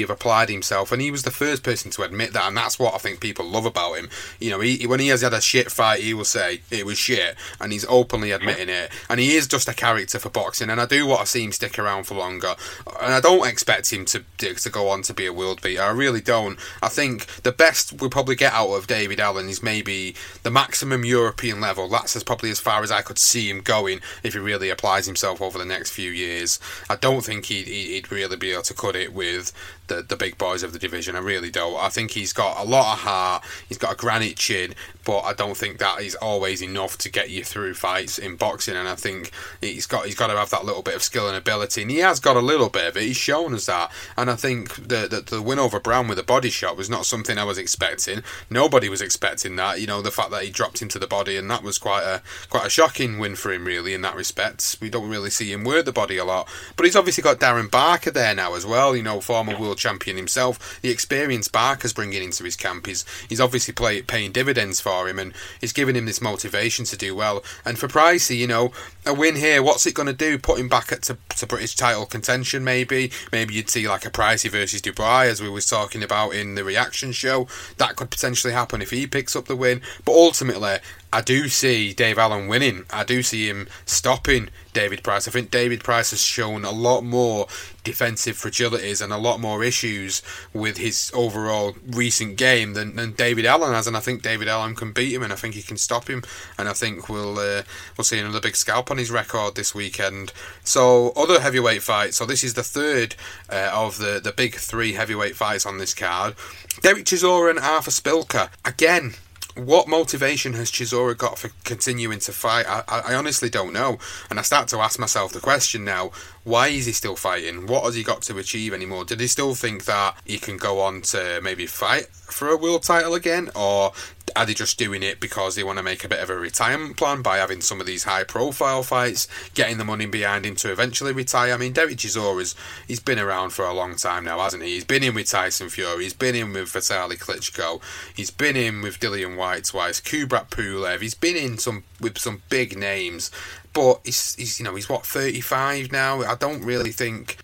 have applied himself. And he was the first person to admit that, and that's what I think people love about him. You know, he, when he has had a shit fight, he will say it was shit, and he's openly admitting it. And he is just a character for boxing, and I do want to see him stick around for longer. And I don't expect him to to go on to be a world beater. I really really don't. I think the best we'll probably get out of David Allen is maybe the maximum European level. That's as probably as far as I could see him going if he really applies himself over the next few years. I don't think he'd, he'd really be able to cut it with the, the big boys of the division. I really don't. I think he's got a lot of heart. He's got a granite chin, but I don't think that is always enough to get you through fights in boxing. And I think he's got he's got to have that little bit of skill and ability, and he has got a little bit of it. He's shown us that, and I think the the, the win over Browne with a body shot was not something I was expecting. Nobody was expecting that. You know, the fact that he dropped him to the body, and that was quite a quite a shocking win for him, really. In that respect, we don't really see him work the body a lot, but he's obviously got Darren Barker there now as well. You know, former world champion himself. The experience Barker's bringing into his camp is he's obviously play, paying dividends for him, and he's giving him this motivation to do well. And for Pricey, you know, a win here, what's it going to do? Put him back at to, to British title contention, maybe. Maybe you'd see like a Pricey versus Dubois, as we was talking about in the reaction show. That could potentially happen if he picks up the win. But ultimately, I do see Dave Allen winning. I do see him stopping David Price. I think David Price has shown a lot more defensive fragilities and a lot more issues with his overall recent game than, than David Allen has, and I think David Allen can beat him, and I think he can stop him, and I think we'll uh, we'll see another big scalp on his record this weekend. So other heavyweight fights. So this is the third uh, of the the big three heavyweight fights on this card. Derek Chisora and Arthur Szpilka again what motivation has Chisora got for continuing to fight? I, I, honestly don't know. And I start to ask myself the question now why is he still fighting? What has he got to achieve anymore? Did he still think that he can go on to maybe fight for a world title again? Or are they just doing it because they want to make a bit of a retirement plan by having some of these high profile fights, getting the money behind him to eventually retire? I mean, Derek Chisora's he's been around for a long time now, hasn't he? He's been in with Tyson Fury, he's been in with Vitaly Klitschko, he's been in with Dillian Whyte twice, Kubrat Pulev, he's been in some with some big names but he's, he's you know he's what 35 now. I don't really think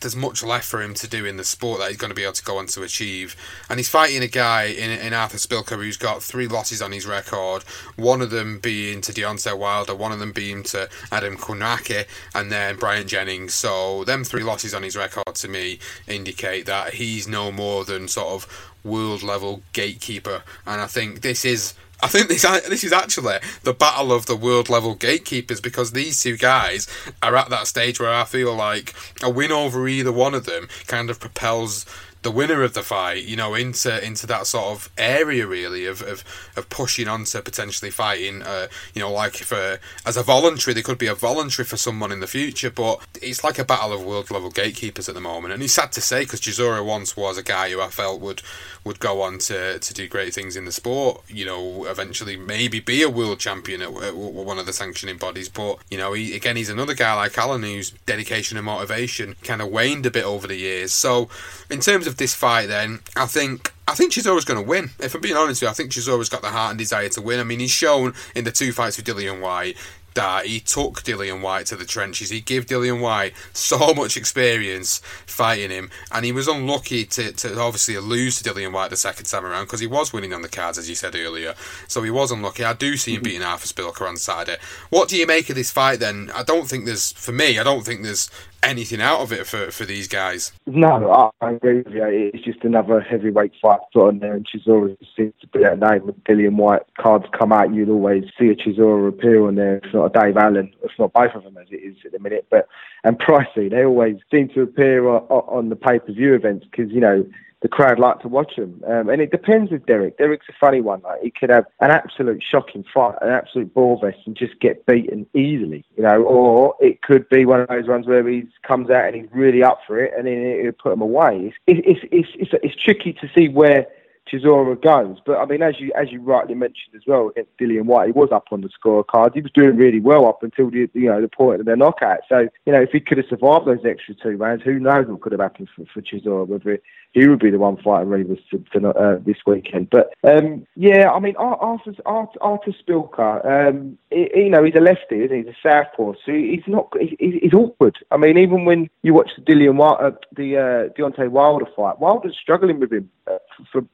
there's much left for him to do in the sport that he's going to be able to go on to achieve. And he's fighting a guy in, in Arthur Szpilka who's got three losses on his record. One of them being to Deontay Wilder, one of them being to Adam Kownacki, and then Bryant Jennings. So them three losses on his record to me indicate that he's no more than sort of world level gatekeeper. And I think this is I think this this is actually the battle of the world level gatekeepers because these two guys are at that stage where I feel like a win over either one of them kind of propels the winner of the fight, you know, into into that sort of area really of of, of pushing on to potentially fighting, uh, you know, like for as a voluntary, there could be a voluntary for someone in the future, but it's like a battle of world level gatekeepers at the moment, and it's sad to say because Chisora once was a guy who I felt would would go on to, to do great things in the sport, you know, eventually maybe be a world champion at, at one of the sanctioning bodies, but you know, he, again, he's another guy like Allen whose dedication and motivation kind of waned a bit over the years. So, in terms of this fight, then I think I think she's always going to win. If I'm being honest with you, I think she's always got the heart and desire to win. I mean, he's shown in the two fights with Dillian Whyte that he took Dillian Whyte to the trenches. He gave Dillian Whyte so much experience fighting him, and he was unlucky to, to obviously lose to Dillian Whyte the second time around because he was winning on the cards, as you said earlier. So he was unlucky. I do see him mm-hmm. beating Arthur Szpilka on Saturday. What do you make of this fight then? I don't think there's, for me, I don't think there's anything out of it for, for these guys. No, I agree with you. It's just another heavyweight fight put on there, and Chisora seems to be that name. With Dillian Whyte cards come out, you'd always see a Chisora appear on there, if not a Dave Allen, if not both of them as it is at the minute. But and Pricey, they always seem to appear on, on the pay per view events because you know the crowd like to watch them, Um, and it depends with Derek. Derek's a funny one. Like he could have an absolute shocking fight, an absolute ball vest, and just get beaten easily, you know. Or it could be one of those ones where he comes out and he's really up for it, and then it'll put him away. It's it's it's it's, it's tricky to see where Chisora goes. But I mean, as you as you rightly mentioned as well against Dillian Whyte, he was up on the scorecard. He was doing really well up until the you know the point of the knockout. So you know, if he could have survived those extra two rounds, who knows what could have happened for, for Chisora? Whether he would be the one fighting to, uh, this weekend. But um, yeah, I mean, Arthur Arthur, Arthur Szpilka, um, he, you know, he's a lefty, isn't he? He's a southpaw, so he's not he, he's awkward. I mean, even when you watch the Dillian Whyte, uh, the uh, Deontay Wilder fight, Wilder's struggling with him uh, for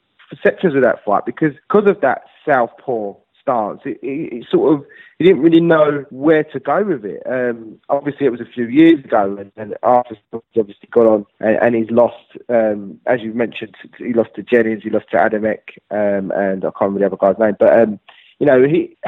sections of that fight because because of that southpaw stance, it, it, it, sort of he didn't really know where to go with it. Um, obviously, it was a few years ago, and, and Arthur's obviously got on, and, and he's lost, um, as you mentioned, he lost to Jennings, he lost to Adamek, um, and I can't remember the other guy's name, but. Um, you know, he,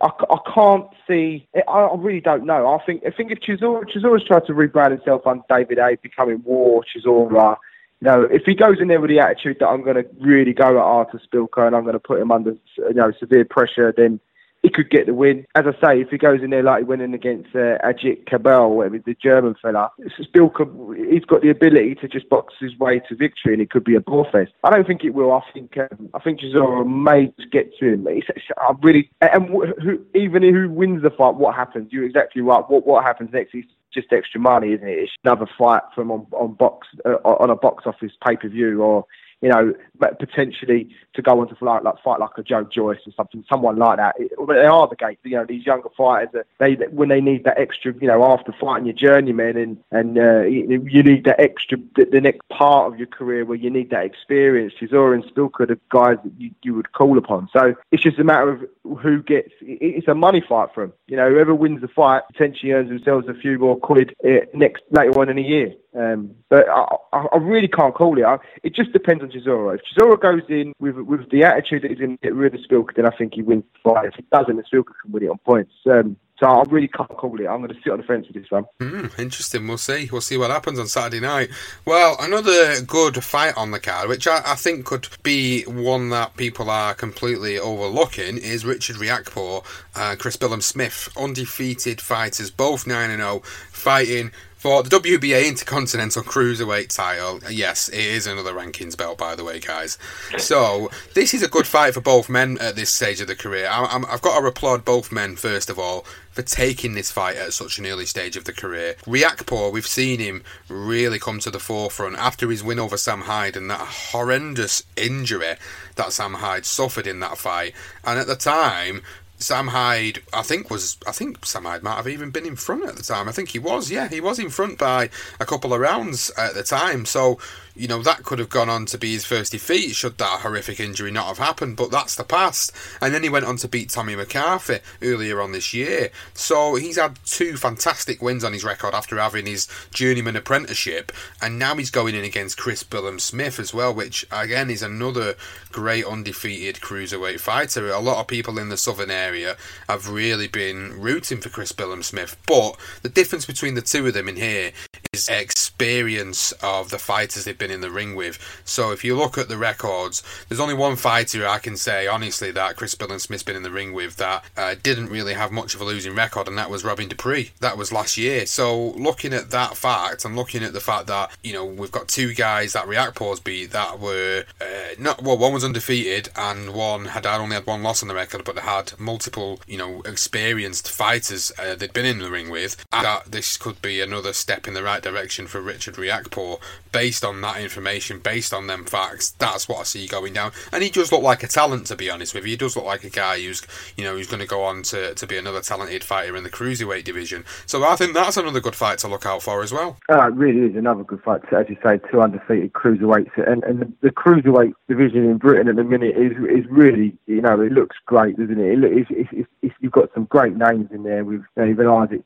I, I can't see. I, I really don't know. I think, I think if Chisora, Chisora's tried to rebrand himself under David Haye, becoming War Chisora, you know, if he goes in there with the attitude that I'm going to really go at Arthur Szpilka and I'm going to put him under, you know, severe pressure, then he could get the win. As I say, if he goes in there like he went in against uh, Agit Kabayel, the German fella, Szpilka, he's got the ability to just box his way to victory, and it could be a ball fest. I don't think it will. I think um, I think Chisora may get to him. It's, it's, I really, and who, even who wins the fight, what happens? You're exactly right. What what happens next? He's just extra money, isn't it? It's another fight from on, on box uh, on a box office pay per view, or you know, potentially to go on to fight like fight like a Joe Joyce or something, someone like that. It, they are the gate. You know, these younger fighters, they when they need that extra, you know, after fighting your journeyman and and uh, you, need that extra, the, the, next part of your career where you need that experience. Chisora and Szpilka are the guys that you, you would call upon. So it's just a matter of who gets. It, it's a money fight for them. You know, whoever wins the fight potentially earns themselves a few more quid uh, next later on in the year. Um, but I, I, really can't call it. I, it just depends on Chisora. If Chisora goes in with with the attitude that he's going to get rid of Szpilka, then I think he wins the fight. If he doesn't, then can win it on points. Um, so I really can't call it. I'm going to sit on the fence with this one. Mm, interesting. We'll see. We'll see what happens on Saturday night. Well, another good fight on the card, which I, I think could be one that people are completely overlooking, is Richard Riakporhe and Chris Billam Smith, undefeated fighters, both 9 0, fighting for the WBA Intercontinental Cruiserweight title. Yes, it is another rankings belt, by the way, guys. So this is a good fight for both men at this stage of the career. I, have got to applaud both men first of all for taking this fight at such an early stage of the career. Riakporhe, we've seen him really come to the forefront after his win over Sam Hyde and that horrendous injury that Sam Hyde suffered in that fight. And at the time, Sam Hyde, I think was I think Sam Hyde might have even been in front at the time. I think he was, yeah, he was in front by a couple of rounds at the time. So you know, that could have gone on to be his first defeat should that horrific injury not have happened, but that's the past. And then he went on to beat Tommy McCarthy earlier on this year. So he's had two fantastic wins on his record after having his journeyman apprenticeship, and now he's going in against Chris Billam Smith as well, which again is another great undefeated cruiserweight fighter. A lot of people in the southern area have really been rooting for Chris Billam Smith, but the difference between the two of them in here is experience of the fighters they've been in the ring with. So if you look at the records, there's only one fighter I can say honestly that Chris Billam Smith's been in the ring with that uh, didn't really have much of a losing record, and that was Robin Dupree. That was last year. So looking at that fact, and looking at the fact that you know we've got two guys that Riakporhe's beat that were uh, not well, one was undefeated and one had only had one loss on the record, but they had multiple you know experienced fighters uh, they'd been in the ring with. that this could be another step in the right direction for Richard Riakporhe based on that information, based on them facts. That's what I see going down. And he does look like a talent, to be honest with you. He does look like a guy who's, you know, who's going to go on to, to be another talented fighter in the cruiserweight division. So I think that's another good fight to look out for as well. Uh, it really is another good fight. To, as you say, two undefeated cruiserweights, and and the, the cruiserweight division in Britain at the minute is is really, you know, it looks great, doesn't it? it it's, it's, it's, you've got some great names in there with you know, even Isaac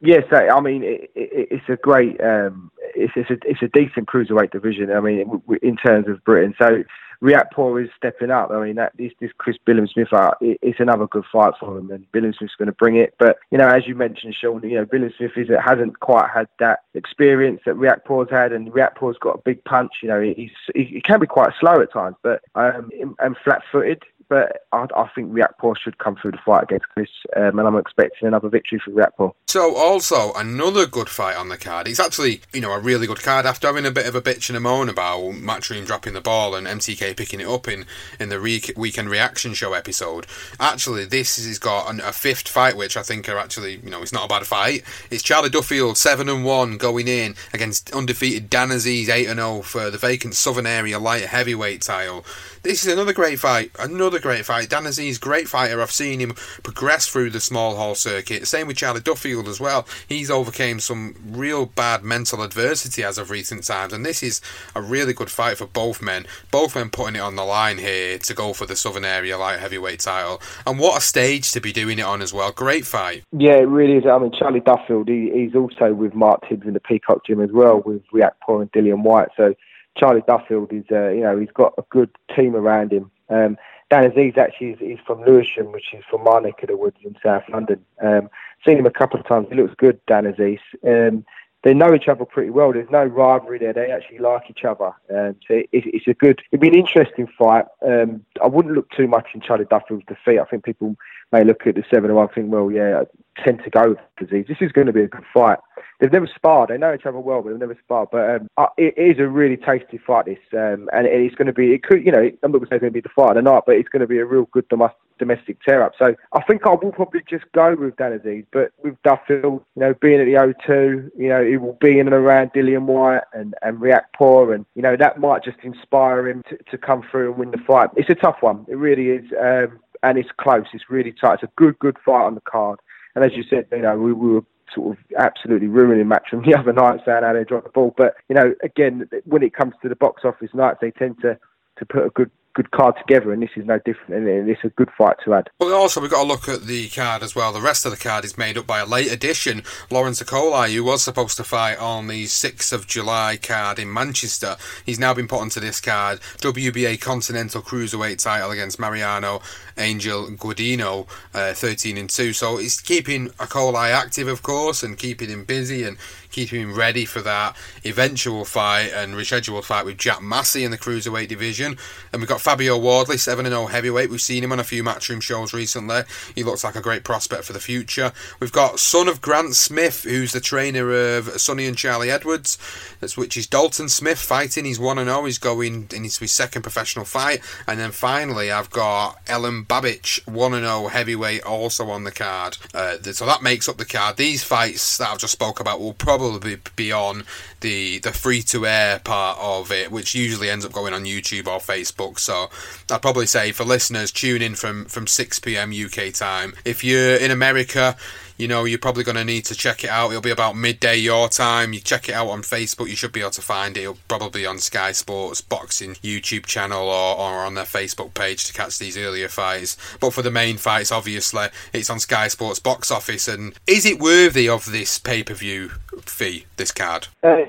Yes, I mean it, it, it's a great, um, it's, it's a it's a decent cruiserweight division. I mean, in terms of Britain, so Riakporhe is stepping up. I mean, that this this Chris Billam Smith, uh, it, it's another good fight for him, and Billam Smith's going to bring it. But you know, as you mentioned, Sean, you know, Billam Smith is hasn't quite had that experience that Riakporhe's had, and Riakporhe's got a big punch. You know, he's he, he can be quite slow at times, but um, and flat-footed but I, I think Riakporhe should come through the fight against Chris, um, and I'm expecting another victory for Riakporhe. So, also another good fight on the card. It's actually, you know, a really good card. After having a bit of a bitch and a moan about Matchroom dropping the ball and MTK picking it up in in the re- weekend reaction show episode, actually this has got an, a fifth fight, which I think are actually, you know, it's not a bad fight. It's Charlie Duffield seven and one going in against undefeated Dan Azeez eight and zero for the vacant Southern Area light heavyweight title. This is another great fight. Another great fight. Dan Azeez, great fighter. I've seen him progress through the small hall circuit. Same with Charlie Duffield as well. He's overcame some real bad mental adversity as of recent times, and this is a really good fight for both men. Both men putting it on the line here to go for the Southern Area light heavyweight title. And what a stage to be doing it on as well. Great fight. Yeah, it really is. I mean, Charlie Duffield, he, he's also with Mark Tibbs in the Peacock Gym as well, with Riakporhe and Dillian Whyte. So Charlie Duffield is, uh, you know, he's got a good team around him. Um, Dan Azeez actually is, from Lewisham, which is from my neck of the woods in South London. Um, seen him a couple of times. He looks good, Dan Azeez. Um, they know each other pretty well. There's no rivalry there. They actually like each other. Um, so it, it's a good, it'd be an interesting fight. Um, I wouldn't look too much in Charlie Duffield's defeat. I think people may look at the 7 and 1 and think, well, yeah, tend to go with Azeez. This is going to be a good fight. They've never sparred. They know each other well, but they've never sparred. But um, it is a really tasty fight, this. Um, and it's going to be, it could, you know, I'm not going to say going to be the fight of the night, but it's going to be a real good domestic domestic tear up. So I think I will probably just go with Dan Azeez, but with Duffield, you know, being at the O2, you know, he will be in and around Dillian Whyte and, and Riakporhe, and, you know, that might just inspire him to, to come through and win the fight. It's a tough one. It really is. Um, and it's close. It's really tight. It's a good, good fight on the card. And as you said, you know, we, we were sort of absolutely ruining Matchroom the other night saying how they dropped the ball. But, you know, again, when it comes to the box office nights, they tend to, to put a good good card together, and this is no different. And it's a good fight to add. Well, also we've got to look at the card as well. The rest of the card is made up by a late addition, Lawrence Okolie, who was supposed to fight on the 6th of July card in Manchester. He's now been put onto this card. WBA Continental Cruiserweight title against Mariano Angel Gudino, uh, 13 and 2. So it's keeping Okolie active, of course, and keeping him busy and keeping him ready for that eventual fight and rescheduled fight with Jack Massey in the cruiserweight division. And we've got Fabio Wardley, 7 0 heavyweight. We've seen him on a few matchroom shows recently. He looks like a great prospect for the future. We've got son of Grant Smith, who's the trainer of Sunny and Charlie Edwards, that's which is Dalton Smith fighting. He's 1 0. He's going into his second professional fight. And then finally, I've got Alen Babic, 1 0 heavyweight, also on the card. Uh, so that makes up the card. These fights that I've just spoke about will probably probably be on the the free to air part of it, which usually ends up going on YouTube or Facebook. So I'd probably say for listeners, tune in from from 6 p.m. UK time. If you're in America, you know, you're probably going to need to check it out. It'll be about midday your time. You check it out on Facebook, you should be able to find it. It'll probably on Sky Sports Boxing YouTube channel or, or on their Facebook page to catch these earlier fights. But for the main fights, obviously, it's on Sky Sports box office. And is it worthy of this pay per view fee, this card? Uh,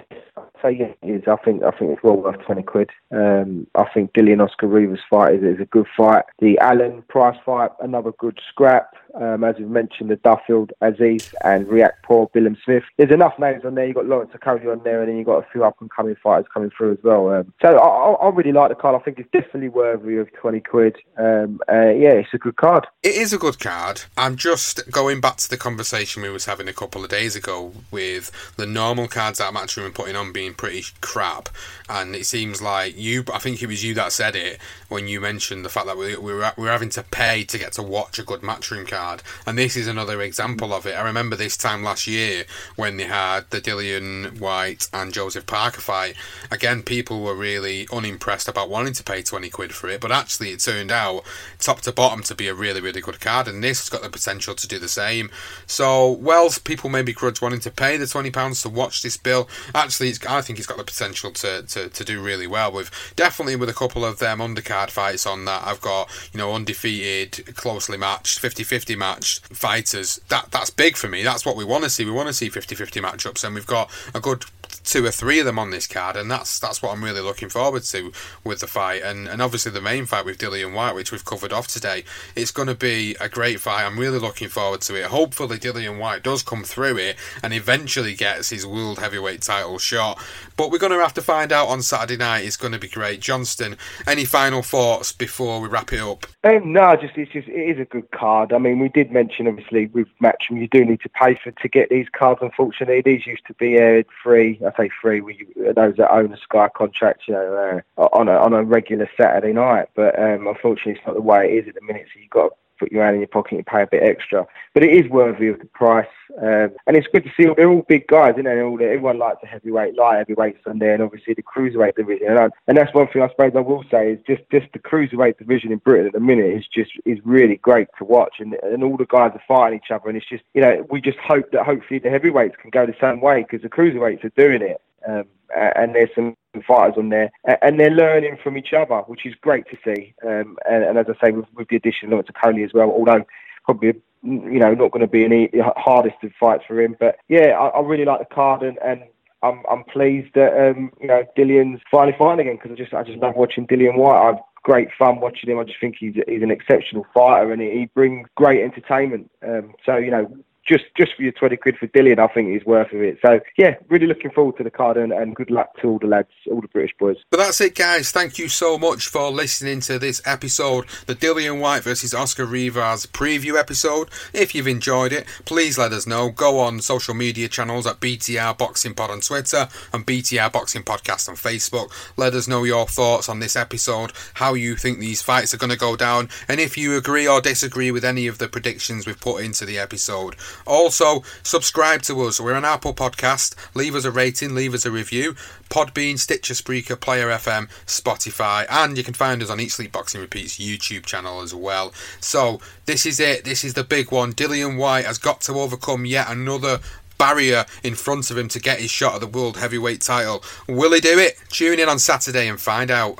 so yeah, it is. I think I think it's well worth twenty quid. Um, I think Dillian Oscar Rivas fight is, is, a good fight. The Allen Price fight, another good scrap. Um, as we mentioned, the Duffield Azeez and Riakporhe Billam Smith. There's enough names on there. You've got Lawrence Okolie on there, and then you've got a few up and coming fighters coming through as well. Um, so I, I, really like the card. I think it's definitely worthy of 20 quid. Um, uh, yeah, it's a good card. It is a good card. I'm just going back to the conversation we was having a couple of days ago with the normal cards that Matchroom are putting on being pretty crap. And it seems like you, I think it was you that said it when you mentioned the fact that we, we, were, we were having to pay to get to watch a good Matchroom card. And this is another example of it. I remember this time last year when they had the Dillian Whyte and Joseph Parker fight. Again, people were really unimpressed about wanting to pay 20 quid for it, but actually it turned out top to bottom to be a really, really good card. And this has got the potential to do the same. So, whilst people may begrudge wanting to pay the £20 to watch this bill, actually, I think he's got the potential to, to, to do really well with definitely with a couple of them undercard fights on that. I've got, you know, undefeated, closely matched, 50 50 matched fighters. That That's big for me. That's what we want to see. We want to see 50 50 matchups, and we've got a good two or three of them on this card, and that's that's what I'm really looking forward to with the fight. And and obviously the main fight with Dillian Whyte, which we've covered off today, it's going to be a great fight. I'm really looking forward to it. Hopefully Dillian Whyte does come through it and eventually gets his world heavyweight title shot. But we're going to have to find out on Saturday night. It's going to be great. Johnston, any final thoughts before we wrap it up? Um, no, just it's just it is a good card. I mean, we did mention obviously with Matchroom, you do need to pay for to get these cards. Unfortunately, these used to be aired free. I say free. We those that own a Sky contract, you know, uh, on a on a regular Saturday night. But um, unfortunately, it's not the way it is at the minute. So you've got put your hand in your pocket and pay a bit extra. But it is worthy of the price. Um, and it's good to see they're all big guys, know. All, everyone likes a heavyweight, light heavyweights on there, and obviously the cruiserweight division. And, and that's one thing I suppose I will say is just just the cruiserweight division in Britain at the minute is just is really great to watch, and and all the guys are fighting each other, and it's just you know we just hope that hopefully the heavyweights can go the same way because the cruiserweights are doing it. Um, and there's some fighters on there, and they're learning from each other, which is great to see. Um, and, and, as I say, with, with the addition of Lawrence Okolie as well, although probably you know not going to be any hardest of fights for him, but yeah, I, I really like the card, and, and I'm I'm pleased that um, you know Dillian's finally fighting again because I just I just love watching Dillian Whyte. I've great fun watching him. I just think he's he's an exceptional fighter and he, he brings great entertainment. Um, so you know, just just for your 20 quid for Dillian, I think is worth of it. So, yeah, really looking forward to the card and, and good luck to all the lads, all the British boys. But that's it, guys. Thank you so much for listening to this episode, the Dillian Whyte versus Oscar Rivas preview episode. If you've enjoyed it, please let us know. Go on social media channels at BTR Boxing Pod on Twitter and BTR Boxing Podcast on Facebook. Let us know your thoughts on this episode, how you think these fights are going to go down, and if you agree or disagree with any of the predictions we've put into the episode. Also, subscribe to us. We're an Apple Podcast. Leave us a rating, leave us a review. Podbean, Stitcher, Spreaker, Player FM, Spotify, and you can find us on Eat Sleep Boxing Repeats YouTube channel as well. So, this is it. This is the big one. Dillian Whyte has got to overcome yet another barrier in front of him to get his shot at the World Heavyweight title. Will he do it? Tune in on Saturday and find out.